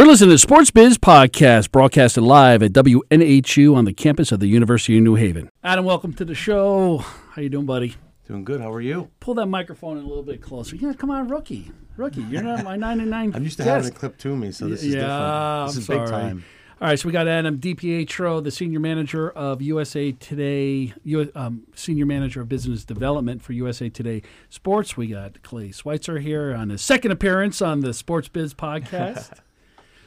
You're listening to Sports Biz Podcast, broadcasted live at WNHU on the campus of the University of New Haven. Adam, welcome to the show. How you doing, buddy? Doing good. How are you? Pull that microphone in a little bit closer. Yeah, come on, rookie. Rookie, you're not my 99 I'm used to guest. having it clipped to me, so this is yeah, different. This I'm is big time. All right, so we got Adam DiPietro, the senior manager of USA Today, um, senior manager of business development for USA Today Sports. We got Clay Schweitzer here on his second appearance on the Sports Biz podcast.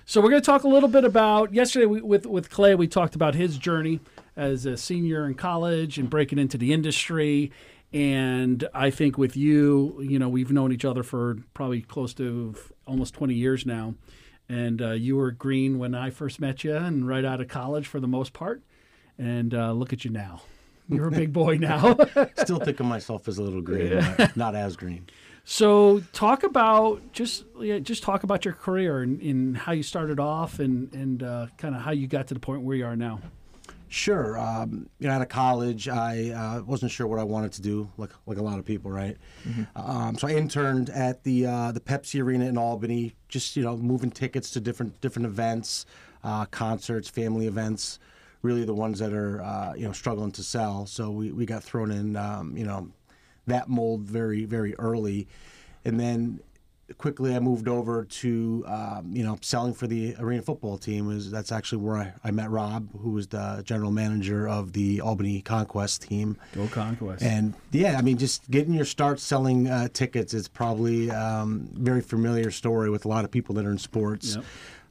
So we're going to talk a little bit about yesterday we, with with Clay. We talked about his journey as a senior in college and breaking into the industry. And I think with you, you know, we've known each other for probably close to almost 20 years now and uh, you were green when I first met you, and right out of college for the most part. And uh, look at you now. You're a big boy now. Still think of myself as a little green, but not as green. So talk about just yeah, just talk about your career and, and how you started off, and and uh, kind of how you got to the point where you are now. Sure. Um, you know, out of college, I uh, wasn't sure what I wanted to do, like like a lot of people, right? Um, so I interned at the uh, the Pepsi Arena in Albany, just you know, moving tickets to different different events, uh, concerts, family events. Really, the ones that are uh, you know struggling to sell. So we, we got thrown in, um, you know, that mold very very early, and then quickly I moved over to um, you know selling for the arena football team. Is that's actually where I, I met Rob, who was the general manager of the Albany Conquest team. Go Conquest. And yeah, I mean, just getting your start selling uh, tickets is probably um, very familiar story with a lot of people that are in sports. Yep.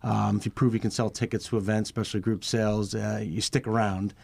Um, if you prove you can sell tickets to events, especially group sales, uh, you stick around.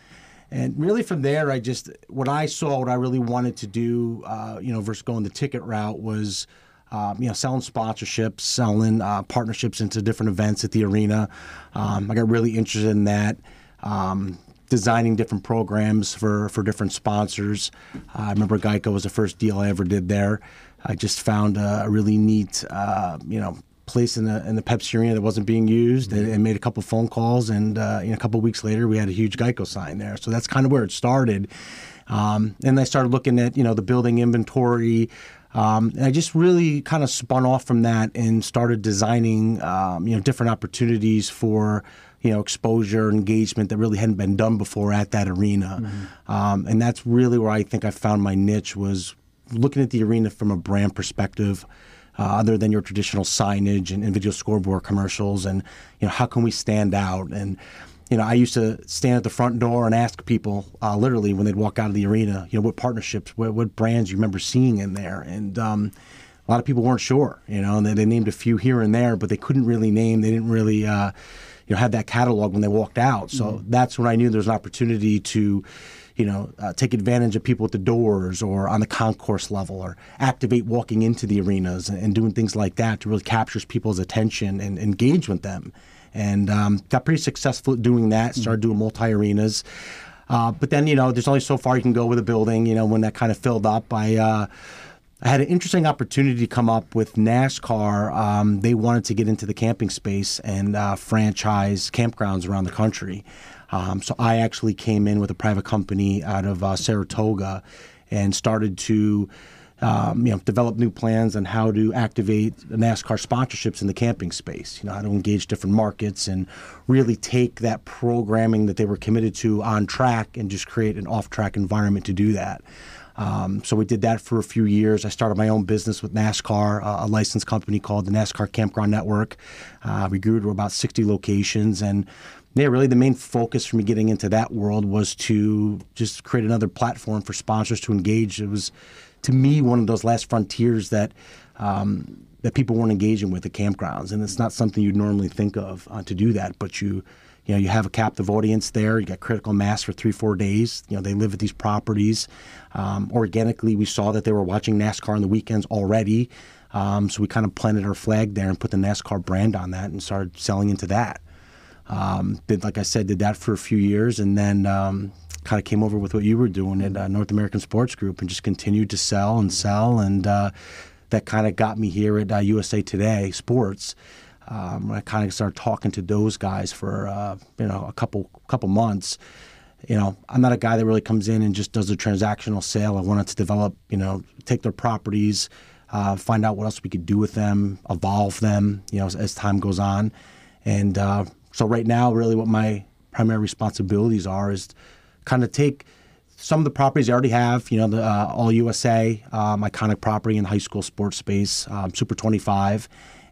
And really, from there, I just what I saw, what I really wanted to do, uh, you know, versus going the ticket route was. Um, you know, selling sponsorships, selling uh, partnerships into different events at the arena. Um, I got really interested in that. Um, designing different programs for, for different sponsors. Uh, I remember Geico was the first deal I ever did there. I just found a, a really neat, uh, you know, place in the in the Pepsi Arena that wasn't being used, and, and made a couple phone calls. And uh, you know, a couple weeks later, we had a huge Geico sign there. So that's kind of where it started. Um, and I started looking at you know the building inventory. Um, and I just really kind of spun off from that and started designing, um, you know, different opportunities for, you know, exposure, engagement that really hadn't been done before at that arena. Um, and that's really where I think I found my niche was looking at the arena from a brand perspective. Uh, other than your traditional signage and, and video scoreboard commercials, and you know how can we stand out? And you know, I used to stand at the front door and ask people, uh, literally, when they'd walk out of the arena, you know, what partnerships, what, what brands you remember seeing in there, and um, a lot of people weren't sure, you know, and they, they named a few here and there, but they couldn't really name, they didn't really, uh, you know, have that catalog when they walked out. So that's when I knew there was an opportunity to, you know, uh, take advantage of people at the doors or on the concourse level or activate walking into the arenas and, and doing things like that to really capture people's attention and engage with them and um, got pretty successful at doing that. Started doing multi arenas, uh, but then you know there's only so far you can go with a building. You know when that kind of filled up, I. Uh, I had an interesting opportunity to come up with NASCAR. Um, they wanted to get into the camping space and uh, franchise campgrounds around the country. Um, so I actually came in with a private company out of uh, Saratoga and started to um, you know, develop new plans on how to activate NASCAR sponsorships in the camping space. You know, how to engage different markets and really take that programming that they were committed to on track and just create an off-track environment to do that. Um, so we did that for a few years. I started my own business with NASCAR, uh, a licensed company called the NASCAR Campground Network. Uh, we grew to about 60 locations and yeah, really the main focus for me getting into that world was to just create another platform for sponsors to engage. It was, to me, one of those last frontiers that um, that people weren't engaging with the campgrounds, and it's not something you'd normally think of uh, to do that. But you, you know, you have a captive audience there. You got critical mass for three, four days. You know, they live at these properties. Um, organically, we saw that they were watching NASCAR on the weekends already. Um, so we kind of planted our flag there and put the NASCAR brand on that and started selling into that. Um, did like I said, did that for a few years, and then um, kind of came over with what you were doing at uh, North American Sports Group, and just continued to sell and sell, and uh, that kind of got me here at uh, USA Today Sports. Um, I kind of started talking to those guys for uh, you know a couple couple months. You know, I'm not a guy that really comes in and just does a transactional sale. I wanted to develop, you know, take their properties, uh, find out what else we could do with them, evolve them, you know, as, as time goes on And uh, so right now, really, what my primary responsibilities are is kind of take some of the properties I already have, you know, the uh, All USA, um, iconic property in high school sports space, um, Super 25,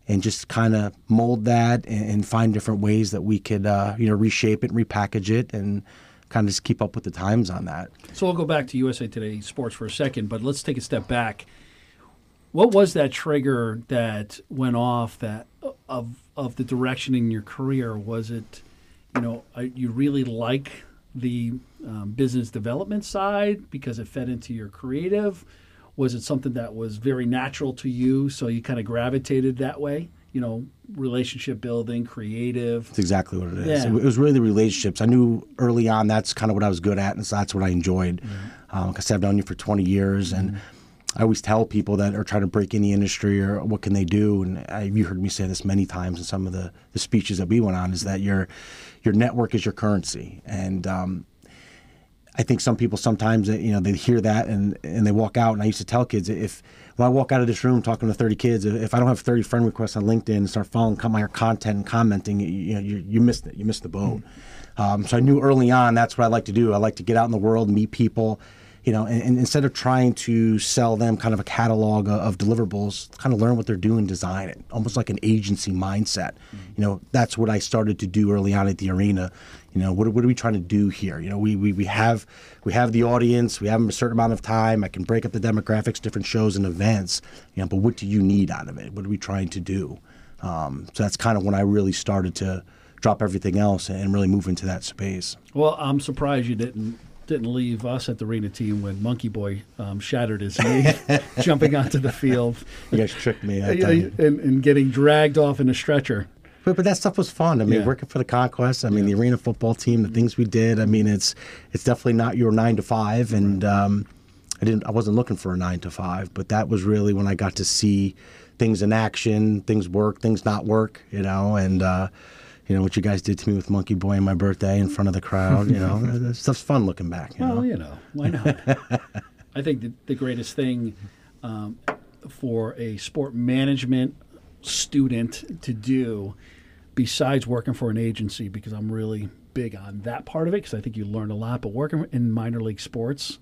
and just kind of mold that and, and, find different ways that we could, uh, you know, reshape it and repackage it and kind of just keep up with the times on that. So we'll go back to USA Today Sports for a second, but let's take a step back. What was that trigger that went off that of of the direction in your career? Was it, you know, you really like the um, business development side because it fed into your creative? Was it something that was very natural to you, so you kind of gravitated that way? You know, relationship building, creative. That's exactly what it is. Yeah. It was really the relationships. I knew early on that's kind of what I was good at, and so that's what I enjoyed. Mm-hmm. Um, I've known you for 20 years, and mm-hmm. I always tell people that are trying to break in the industry or what can they do, and I, you heard me say this many times in some of the, the speeches that we went on, is that your your network is your currency, and um, I think some people sometimes you know they hear that and and they walk out. And I used to tell kids if when I walk out of this room talking to 30 kids, if I don't have 30 friend requests on LinkedIn and start following my content and commenting, you know you, you missed it. You missed the boat. Mm-hmm. Um, so I knew early on that's what I like to do. I like to get out in the world, meet people, you know, and, and, instead of trying to sell them kind of a catalog of, of, deliverables, kind of learn what they're doing, design it, almost like an agency mindset. Mm-hmm. You know, that's what I started to do early on at the arena. You know, what, what are we trying to do here? You know, we, we, we have we have the audience, we have a certain amount of time. I can break up the demographics, different shows and events. You know, but what do you need out of it? What are we trying to do? Um, so that's kind of when I really started to drop everything else and really move into that space. Well, I'm surprised you didn't didn't leave us at the arena team when Monkey Boy um, shattered his knee jumping onto the field. You guys tricked me. and, and, getting dragged off in a stretcher. But, but that stuff was fun. I mean, yeah. working for the Conquest. I mean, yeah. the arena football team, the things we did. I mean, it's it's definitely not your nine to five, and um, I didn't. I wasn't looking for a nine to five, but that was really when I got to see things in action, things work, things not work. You know, and. Uh, you know what you guys did to me with Monkey Boy and my birthday in front of the crowd. You know, stuff's fun looking back. You well, know? you know, why not? I think the, the greatest thing um, for a sport management student to do, besides working for an agency, because I'm really big on that part of it, because I think you learn a lot. But working in minor league sports,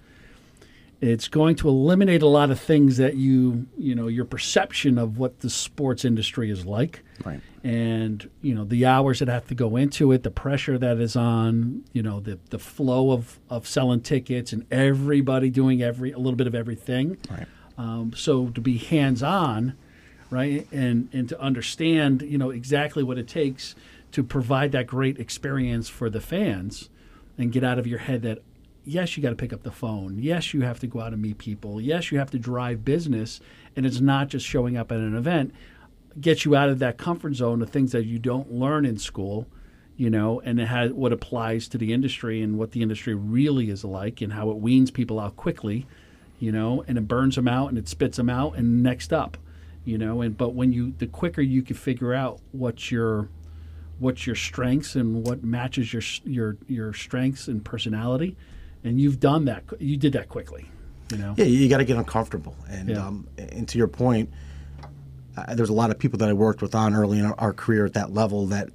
it's going to eliminate a lot of things that you you know your perception of what the sports industry is like. Right. And you know the hours that have to go into it the pressure that is on you know the the flow of of selling tickets and everybody doing every a little bit of everything. Right. Um, so to be hands on right and and to understand you know exactly what it takes to provide that great experience for the fans and get out of your head that yes, you got to pick up the phone. Yes, you have to go out and meet people. Yes, you have to drive business. And it's not just showing up at an event. Get you out of that comfort zone of things that you don't learn in school, you know, and it has what applies to the industry and what the industry really is like and how it weans people out quickly, you know, and it burns them out and it spits them out and next up, you know. And but when you the quicker you can figure out what your what's your strengths and what matches your your your strengths and personality, and you've done that. You did that quickly. You know. Yeah, you got to get uncomfortable, and yeah. um, and to your point, uh, there's a lot of people that I worked with on early in our, our career at that level that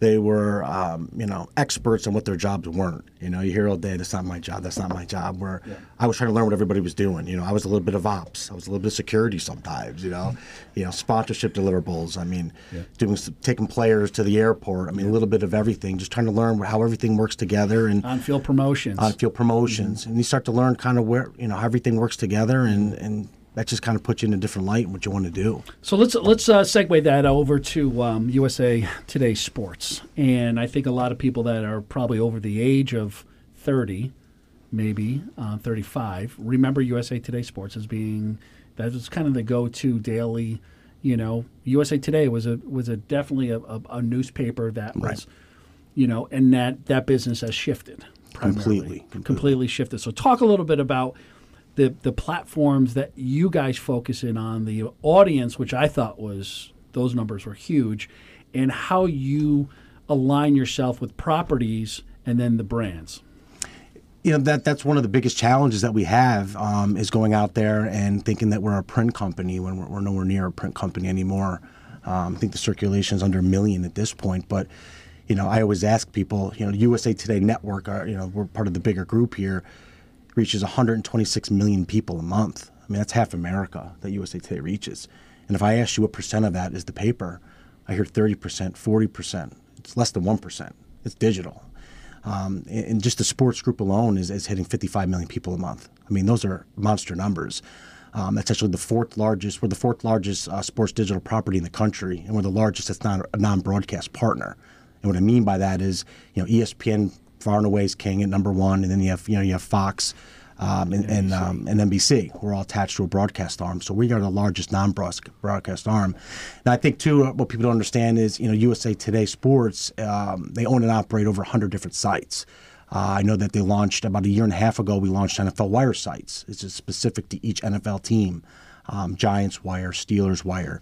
they were, um, you know, experts on what their jobs weren't. You know, you hear all day, "That's not my job. That's not my job." Where yeah. I was trying to learn what everybody was doing. You know, I was a little bit of ops. I was a little bit of security sometimes. You know, you know, sponsorship deliverables. I mean, yeah. doing taking players to the airport. I mean, yeah. a little bit of everything. Just trying to learn how everything works together and on field promotions. On field promotions, mm-hmm. and you start to learn kind of where you know how everything works together and and that just kind of puts you in a different light and what you want to do. So let's let's uh, segue that over to um, USA Today Sports, and I think a lot of people that are probably over the age of thirty, maybe uh, thirty-five, remember USA Today Sports as being that was kind of the go-to daily. You know, USA Today was a was a definitely a, a, a newspaper that was, right. you know, and that that business has shifted completely, completely, completely shifted. So talk a little bit about the the platforms that you guys focus in on, the audience, which I thought was those numbers were huge, and how you align yourself with properties and then the brands. You know that that's one of the biggest challenges that we have um, is going out there and thinking that we're a print company when we're, we're nowhere near a print company anymore. Um, I think the circulation is under a million at this point, but you know, I always ask people, you know, USA Today Network, are, you know, we're part of the bigger group here, reaches 126 million people a month. I mean, that's half America that USA Today reaches. And if I ask you what percent of that is the paper, I hear 30%, 40%. It's less than 1%. It's digital. Um, and just the sports group alone is, is hitting 55 million people a month. I mean, those are monster numbers. Um, that's actually the fourth largest. We're the fourth largest uh, sports digital property in the country, and we're the largest that's not a non-broadcast partner. And what I mean by that is, you know, ESPN far and away is king at number one, and then you have you know you have Fox um, and, and, um, and, NBC. We're all attached to a broadcast arm, so we are the largest non-broadcast arm. And I think too, uh, what people don't understand is, you know, USA Today Sports um, they own and operate over 100 different sites. Uh, I know that they launched about a year and a half ago. We launched NFL Wire sites. It's just specific to each NFL team. Um, Giants Wire, Steelers Wire.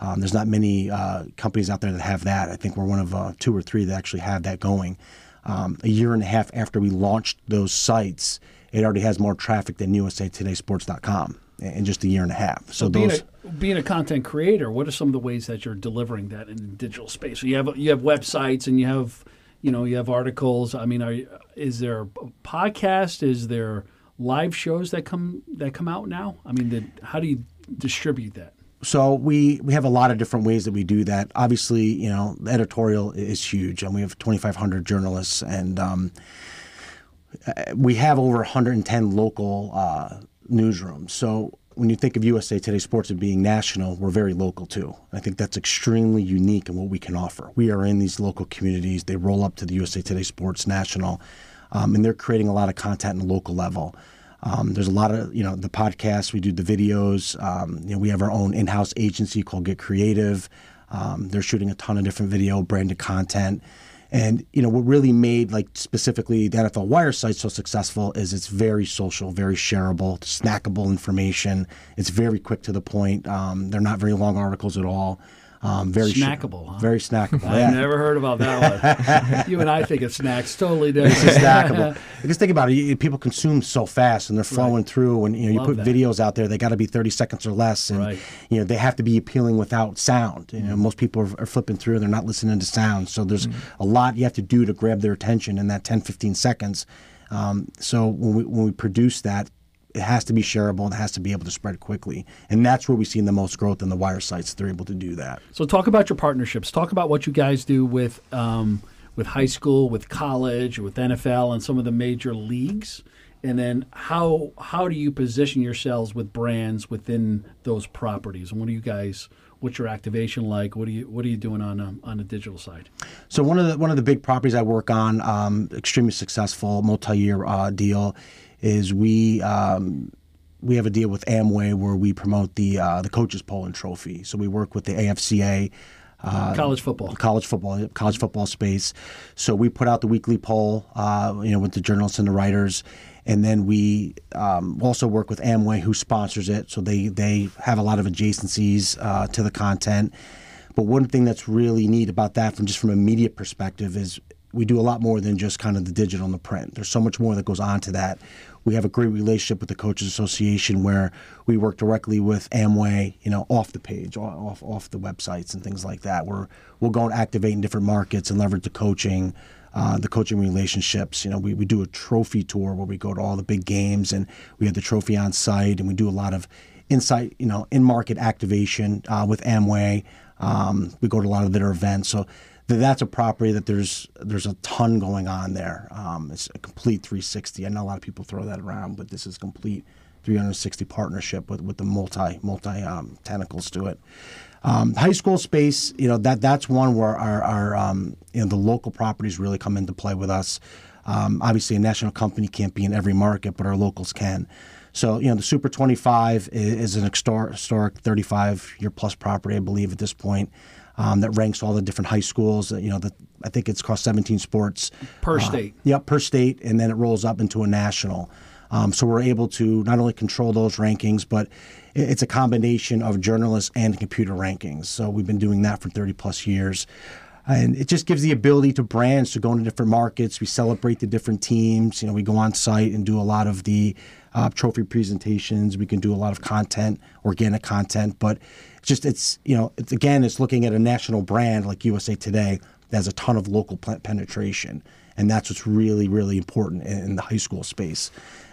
Um, there's not many uh, companies out there that have that. I think we're one of uh, two or three that actually have that going. Um, a year and a half after we launched those sites, it already has more traffic than USATodaySports.com in just a year and a half. So, so being, those, a, being a content creator, what are some of the ways that you're delivering that in digital space? So you have you have websites and you have you know you have articles. I mean, are is there a podcast? Is there live shows that come that come out now? I mean, the, how do you distribute that? So we we have a lot of different ways that we do that. Obviously, you know, the editorial is huge, and we have 2,500 journalists, and um, we have over 110 local uh, newsrooms. So when you think of USA Today Sports as being national, we're very local too. I think that's extremely unique in what we can offer. We are in these local communities. They roll up to the USA Today Sports National, um, and they're creating a lot of content the local level. Um, there's a lot of you know the podcasts. We do the videos. Um, you know, we have our own in-house agency called Get Creative. Um, they're shooting a ton of different video branded content. And you know what really made like specifically the NFL Wire site so successful is it's very social, very shareable, snackable information. It's very quick to the point. Um, they're not very long articles at all. Um, very snackable. Sh- huh? Very snackable. I've yeah. never heard about that one. you and I think of snacks totally different. It's snackable. Just think about it. People consume so fast, and they're flowing right. through. And you know, you put that. videos out there, they got to be thirty seconds or less, and right. you know, they have to be appealing without sound. You know, mm most people are, are, flipping through; and they're not listening to sound. So there's mm a lot you have to do to grab their attention in that 10, 15 seconds. Um, so when we when we produce that, it has to be shareable and it has to be able to spread quickly. And that's where we've seen the most growth in the wire sites. They're able to do that. So talk about your partnerships. Talk about what you guys do with um, with high school, with college, with NFL, and some of the major leagues. And then how how do you position yourselves with brands within those properties? And what do you guys what's your activation like? What are you what are you doing on um, on the digital side? So one of the one of the big properties I work on, um, extremely successful multi year uh, deal, is we um, we have a deal with Amway where we promote the uh, the coaches Poland Trophy. So we work with the AFCA. Uh, college football, college football, college football space. So we put out the weekly poll, uh, you know, with the journalists and the writers, and then we um, also work with Amway, who sponsors it. So they they have a lot of adjacencies uh, to the content. But one thing that's really neat about that, from just from a media perspective, is we do a lot more than just kind of the digital and the print. There's so much more that goes on to that. We have a great relationship with the Coaches Association where we work directly with Amway, you know, off the page, off off the websites and things like that. Where we'll go and activate in different markets and leverage the coaching, uh, the coaching relationships. You know, we, we do a trophy tour where we go to all the big games and we have the trophy on site and we do a lot of insight, you know, in market activation uh, with Amway. Um, we go to a lot of their events. So that's a property that there's there's a ton going on there. Um, it's a complete 360. I know a lot of people throw that around, but this is complete 360 partnership with, with the multi multi um, tentacles to it. Um, high school space, you know that that's one where our, our um, you know the local properties really come into play with us. Um, obviously, a national company can't be in every market, but our locals can. So, you know, the Super 25 is, is an historic 35 year plus property, I believe, at this point um, that ranks all the different high schools. You know, the, I think it's across 17 sports per uh, state. Yep, per state, and then it rolls up into a national. Um, so we're able to not only control those rankings, but it's a combination of journalists and computer rankings. So we've been doing that for 30 plus years. And it just gives the ability to brands to go into different markets. We celebrate the different teams. You know, we go on site and do a lot of the uh, trophy presentations. We can do a lot of content, organic content, but just it's you know it's again it's looking at a national brand like USA Today that has a ton of local penetration, and that's what's really really important in, in the high school space.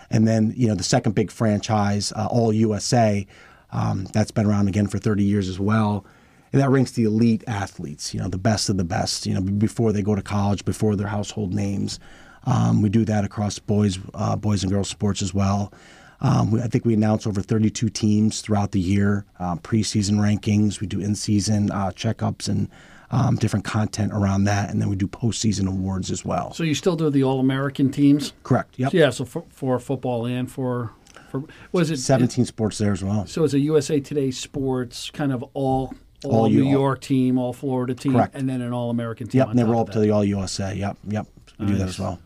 And then you know the second big franchise, uh, All USA, um, that's been around again for 30 years as well. And that ranks the elite athletes, you know, the best of the best, you know, before they go to college, before their household names. Um, we do that across boys, uh, boys and girls sports as well. Um, we, I think we announce over 32 teams throughout the year, uh, preseason rankings. We do in-season uh, checkups and um, different content around that, and then we do postseason awards as well. So you still do the All American teams? Correct. Yep. Yeah. So for, for football and for for was it 17 sports there as well. So it's a USA Today Sports kind of all all, All New U- York team, all Florida team, Correct. and then an All American team. Yep. And they roll up to the All USA. Yep. Yep. We do that as well.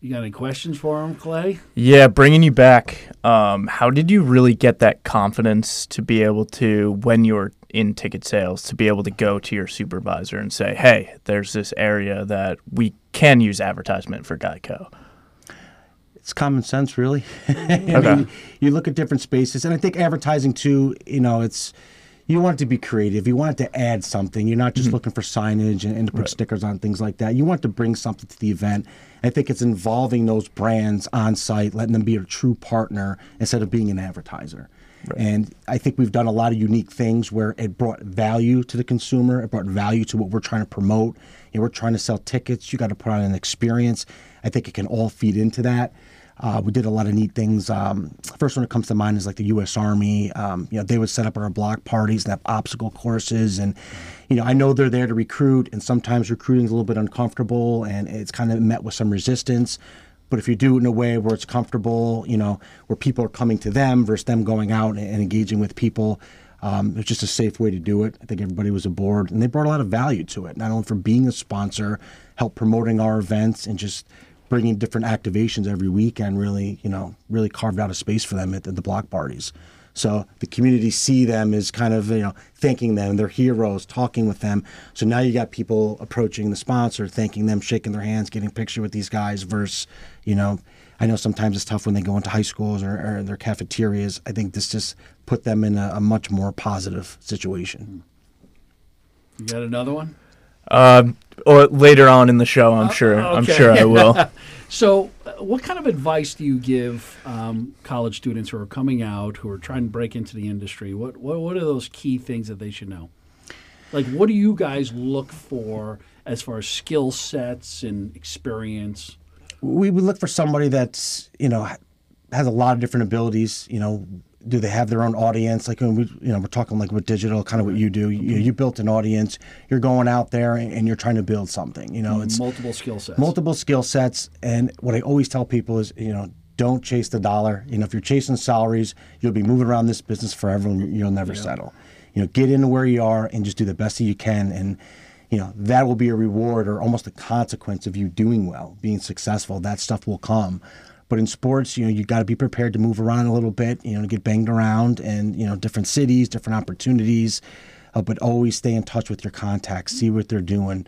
You got any questions for him, Clay? Yeah, bringing you back. Um, how did you really get that confidence to be able to, when you're in ticket sales, to be able to go to your supervisor and say, "Hey, there's this area that we can use advertisement for Geico." It's common sense, really. I Okay. mean, you look at different spaces, and I think advertising too. You know, it's you want it to be creative. You want it to add something. You're not just looking for signage and, and to put stickers on things like that. You want to bring something to the event. I think it's involving those brands on site, letting them be a true partner instead of being an advertiser. And I think we've done a lot of unique things where it brought value to the consumer. It brought value to what we're trying to promote. You know, we're trying to sell tickets. You got to put on an experience. I think it can all feed into that. Uh, we did a lot of neat things. Um, first one that comes to mind is like the U.S. Army. Um, you know, they would set up our block parties and have obstacle courses, and you know, I know they're there to recruit, and sometimes recruiting is a little bit uncomfortable, and it's kind of met with some resistance. But if you do it in a way where it's comfortable, you know, where people are coming to them versus them going out and, and engaging with people, um, it's just a safe way to do it. I think everybody was aboard, and they brought a lot of value to it, not only for being a sponsor, help promoting our events, and just bringing different activations every weekend. Really, you know, really carved out a space for them at the, block parties. So the community see them as kind of you know thanking them, they're heroes, talking with them. So now you got people approaching the sponsor, thanking them, shaking their hands, getting a picture with these guys. Versus, you know, I know sometimes it's tough when they go into high schools or, or their cafeterias. I think this just put them in a, a much more positive situation. You got another one? Um, or later on in the show, I'm sure. I'm sure I will. So, uh, what kind of advice do you give um, college students who are coming out, who are trying to break into the industry? What, what what are those key things that they should know? Like, what do you guys look for as far as skill sets and experience? we would look for somebody that's you know has a lot of different abilities you know do they have their own audience? Like when we you know we're talking like with digital kind of what you do. You, mm-hmm. you built an audience. You're going out there and, and you're trying to build something you know? Mm-hmm. It's multiple skill sets. multiple skill sets. And what i always tell people is you know don't chase the dollar. You know if you're chasing salaries you'll be moving around this business forever and you'll never settle. You know get into where you are and just do the best that you can. And you know that will be a reward or almost a consequence of you doing well being successful. That stuff will come but in sports you know you got to be prepared to move around a little bit you know get banged around and you know different cities different opportunities uh, but always stay in touch with your contacts see what they're doing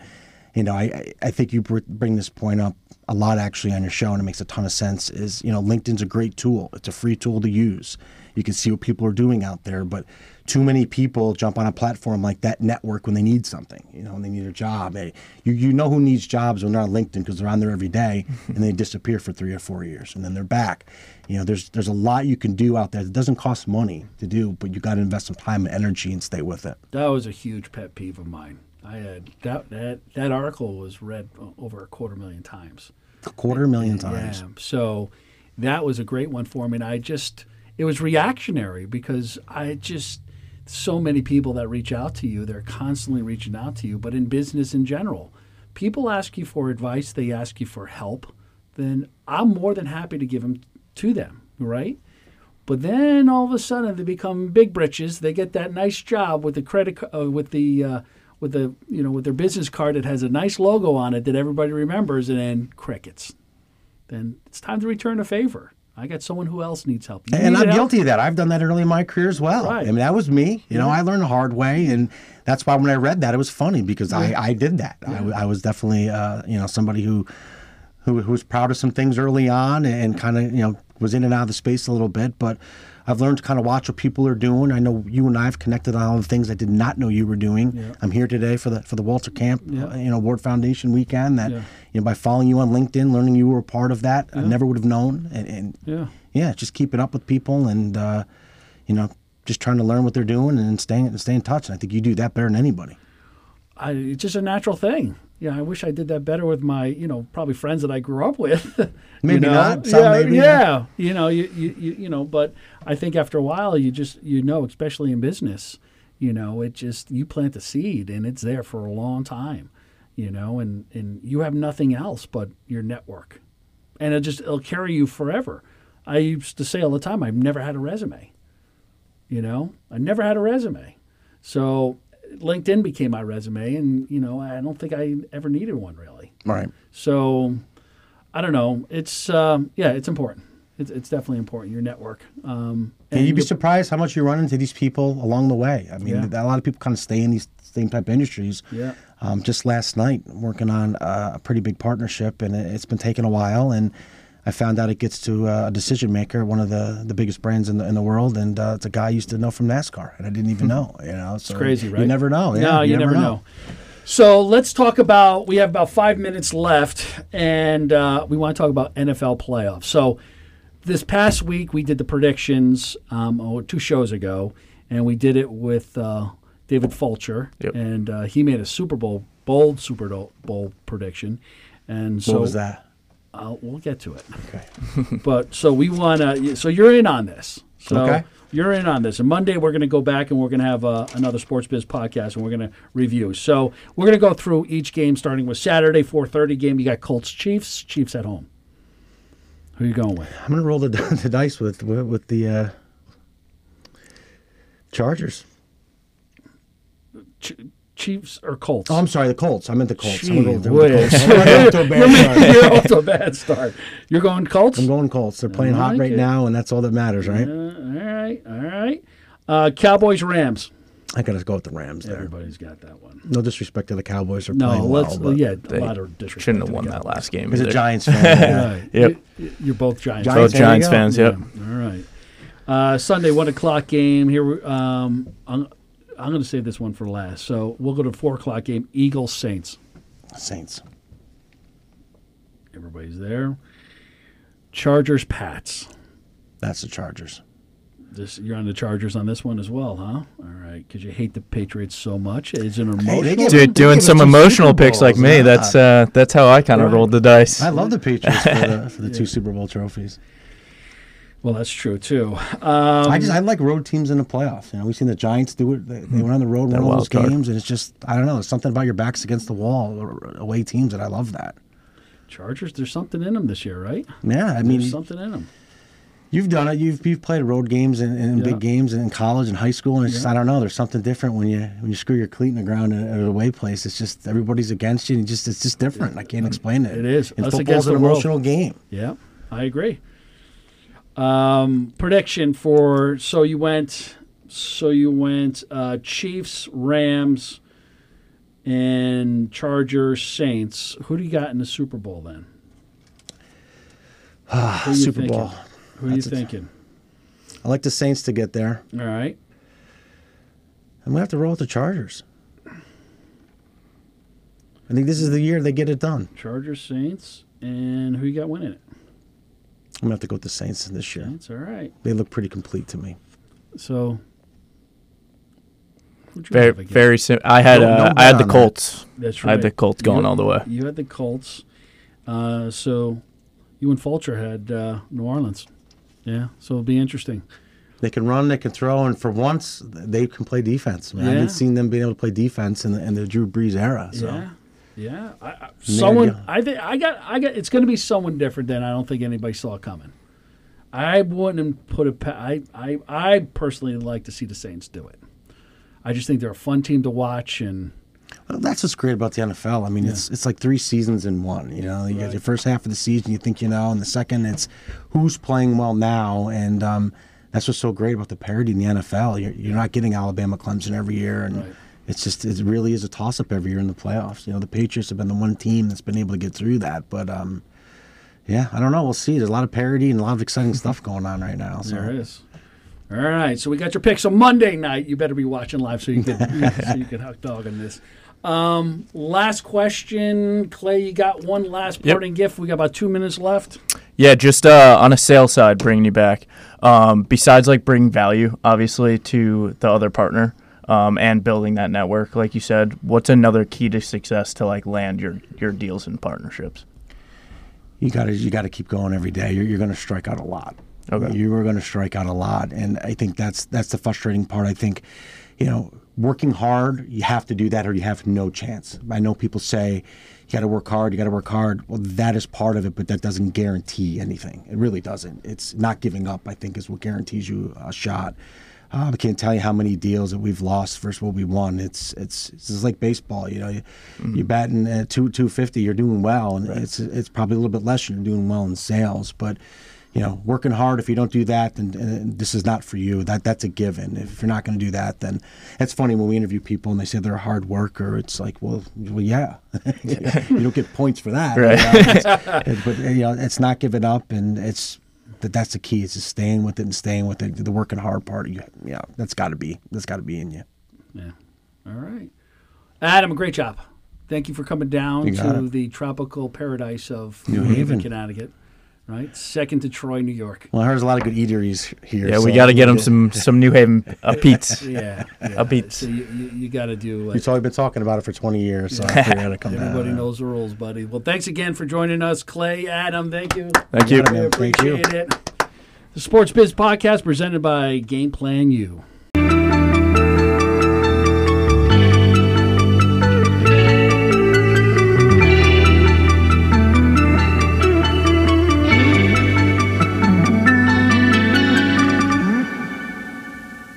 you know, I, I- think you bring this point up a lot actually on your show, and it makes a ton of sense. Is you know, LinkedIn's a great tool. It's a free tool to use. You can see what people are doing out there, but too many people jump on a platform like that network when they need something. You know, when they need a job. Hey, you you know who needs jobs when they're on LinkedIn because they're on there every day, and they disappear for three or four years, and then they're back. You know, there's there's a lot you can do out there that doesn't cost money to do, but you got to invest some time and energy and stay with it. That was a huge pet peeve of mine. I had that that that article was read over a quarter million times. A quarter million times. Yeah. So that was a great one for me. And I just, it was reactionary because I just, so many people that reach out to you, they're constantly reaching out to you. But in business in general, people ask you for advice, they ask you for help, then I'm more than happy to give them to them, right? But then all of a sudden they become big britches. They get that nice job with the credit uh, with the uh, with the you know with their business card that has a nice logo on it that everybody remembers, and then crickets. Then it's time to return a favor. I got someone who else needs help. You And need I'm help? guilty of that. I've done that early in my career as well. Right. I mean, that was me. You know, I learned the hard way, and that's why when I read that, it was funny because I, I did that. I I was definitely, uh, you know, somebody who, who who was proud of some things early on, and kind of, you know, was in and out of the space a little bit, but I've learned to kind of watch what people are doing. I know you and I have connected on all the things I did not know you were doing. Yeah. I'm here today for the for the Walter Camp, Yeah. uh, you know, Award Foundation weekend. That Yeah. you know, by following you on LinkedIn, learning you were a part of that, I never would have known. And, and Yeah. yeah, just keeping up with people and uh, you know, just trying to learn what they're doing and staying and stay in touch. And I think you do that better than anybody. I, it's just a natural thing. Yeah, I wish I did that better with my, you know, probably friends that I grew up with. you Maybe know? not. Some yeah, maybe. yeah. You know, you, you, you, you know, but I think after a while, you just, you know, especially in business, you know, it just, you plant the seed and it's there for a long time, you know, and, and you have nothing else but your network. And it just, it'll carry you forever. I used to say all the time, I've never had a resume. You know, I never had a resume. So LinkedIn became my resume, and you know, I don't think I ever needed one really. Right. So I don't know. It's um, yeah, it's important. It's, it's definitely important. Your network. Um, And you'd be surprised how much you run into these people along the way. I mean, Yeah. a lot of people kind of stay in these same type of industries. Yeah. Um, just last night, working on uh, a pretty big partnership, and it's been taking a while. And I found out it gets to uh, a decision maker, one of the, the biggest brands in the in the world, and uh, it's a guy I used to know from NASCAR, and I didn't even know. You know, it's crazy, right? You never know. Yeah, no, you, never know. So let's talk about. We have about five minutes left, and uh, we want to talk about NFL playoffs. So this past week we did the predictions um, oh, two shows ago, and we did it with uh, David Fulcher, Yep. and uh, he made a Super Bowl bold Super Bowl prediction. And so What was that? Uh, we'll get to it. Okay. But so we want to. So you're in on this. So Okay. you're in on this. And Monday we're going to go back and we're going to have uh, another Sports Biz podcast and we're going to review. So we're going to go through each game starting with Saturday 4:30 game. You got Colts Chiefs. Chiefs at home. Who are you going with? I'm gonna roll the, the dice with with, with the uh, Chargers. Ch- Chiefs or Colts? Oh, I'm sorry, the Colts. I meant the Colts. I'm, Gee gonna roll the. Colts. I'm off to a bad start. you're off to a bad start. You're going Colts. I'm going Colts. They're playing I hot right it. now, and that's all that matters, right? Uh, all right, all right. Uh, Cowboys Rams. I gotta go with the Rams there. Everybody's got that one. No disrespect to the Cowboys. Are No, playing let's. well, yeah, a they lot of disrespect. Shouldn't have won that last game. As a. Giants fan, yeah. Right. Yep. You- You're both Giants. Giants Both Giants fans. Yep. All right. Uh, Sunday, one o'clock game. Here, we- um, I'm, I'm going to save this one for last. So we'll go to four o'clock game. Eagles Saints. Saints. Everybody's there. Chargers Pats. That's the Chargers. This you're on the Chargers on this one as well, huh? All right, because you hate the Patriots so much. It's an Hey, emotional. they give- Dude, They doing some emotional picks like me. yeah. That's uh, that's how I kind of Right. rolled the dice. I love the Patriots for the, for the two Super Bowl trophies. Well, that's true too. Um, I just I like road teams in the playoffs. You know, we've seen the Giants do it. They, they went on the road, won all wild those card. games, and it's just I don't know. There's something about your backs against the wall, or away teams that I love that. Chargers. There's something in them this year, right? Yeah, I mean, There's something in them. You've done it. You've you've played road games and, and Yeah. big games in college and high school, and it's just, I don't know. There's something different when you when you screw your cleat in the ground at, at a away place. It's just everybody's against you, and just it's just different. I can't explain it. It is. And Us football's an the world. emotional game. Yeah, I agree. Um, prediction for so you went so you went uh, Chiefs, Rams, and Chargers, Saints. Who do you got in the Super Bowl then? Super thinking? Bowl. Who are you That's thinking? I like the Saints to get there. All right, I'm gonna have to roll with the Chargers. I think this is the year they get it done. Chargers, Saints, and who you got winning it? I'm gonna have to go with the Saints this year. Saints. All right. They look pretty complete to me. So. Very, have against- very sim- I had No- no uh, bet I had on the that. Colts. That's I had the Colts going You- all the way. You had the Colts. Uh, so you and Fulcher had uh, New Orleans. Yeah, so it'll be interesting. They can run, they can throw, and for once they can play defense. I, mean, I haven't seen them being able to play defense in the, in the Drew Brees era. So. Yeah, yeah. I, I, someone. I think I got, I got. It's going to be someone different than I don't think anybody saw coming. I wouldn't put pa- I, I, I personally like to see the Saints do it. I just think they're a fun team to watch, and Well, that's what's great about the NFL. I mean, it's it's like three seasons in one. You know, you Right. got your first half of the season, you think you know, and the second, it's who's playing well now, and um, that's what's so great about the parity in the NFL. You're, you're not getting Alabama, Clemson every year, and Right. It's just it really is a toss up every year in the playoffs. You know, the Patriots have been the one team that's been able to get through that, but um, yeah, I don't know. We'll see. There's a lot of parody and a lot of exciting stuff going on right now. So. There is. All right, so we got your picks. So Monday night, you better be watching live so you can so you can hot dog on this. Um, last question, Clay. You got one last Yep. gift. We got about two minutes left. Yeah, just uh, on a sales side, bringing you back. Um, besides like bringing value, obviously, to the other partner um, and building that network, like you said, what's another key to success to like land your your deals and partnerships? you got to you got to keep going every day. You're, you're going to strike out a lot. Okay. You are going to strike out a lot, and I think that's that's the frustrating part. I think, you know, working hard, you have to do that, or you have no chance. I know people say you got to work hard, you got to work hard. Well, that is part of it, but that doesn't guarantee anything. It really doesn't. It's not giving up. I think is what guarantees you a shot. Uh, I can't tell you how many deals that we've lost versus what we won. It's it's it's just like baseball. You know, you, you're batting at two two fifty, you're doing well, and it's it's probably a little bit less. You're doing well in sales, but you know, working hard. If you don't do that, then uh, this is not for you. That that's a given. If you're not going to do that, then it's funny when we interview people and they say they're a hard worker. It's like, well, well, yeah, you don't get points for that. Right. You know? but you know, it's not giving up, and it's that that's the key. It's just staying with it and staying with it. The working hard part, you, yeah, that's got to be that's got to be in you. Yeah. All right. Adam, great job. Thank you for coming down You to it. the tropical paradise of New Haven. Connecticut. Right, second to Troy, New York. Well, there's a lot of good eateries here. Yeah, so we got to get them some some New Haven uh, Pete's. Yeah, yeah. A beat. So you, you, you got to do. Uh, We've always been talking about it for 20 years, so I figured I'd come down. everybody knows the rules, buddy. Well, thanks again for joining us, Clay, Adam. Thank you. Thank you. got it, Thank you. appreciate it. The Sports Biz Podcast presented by Game Plan U.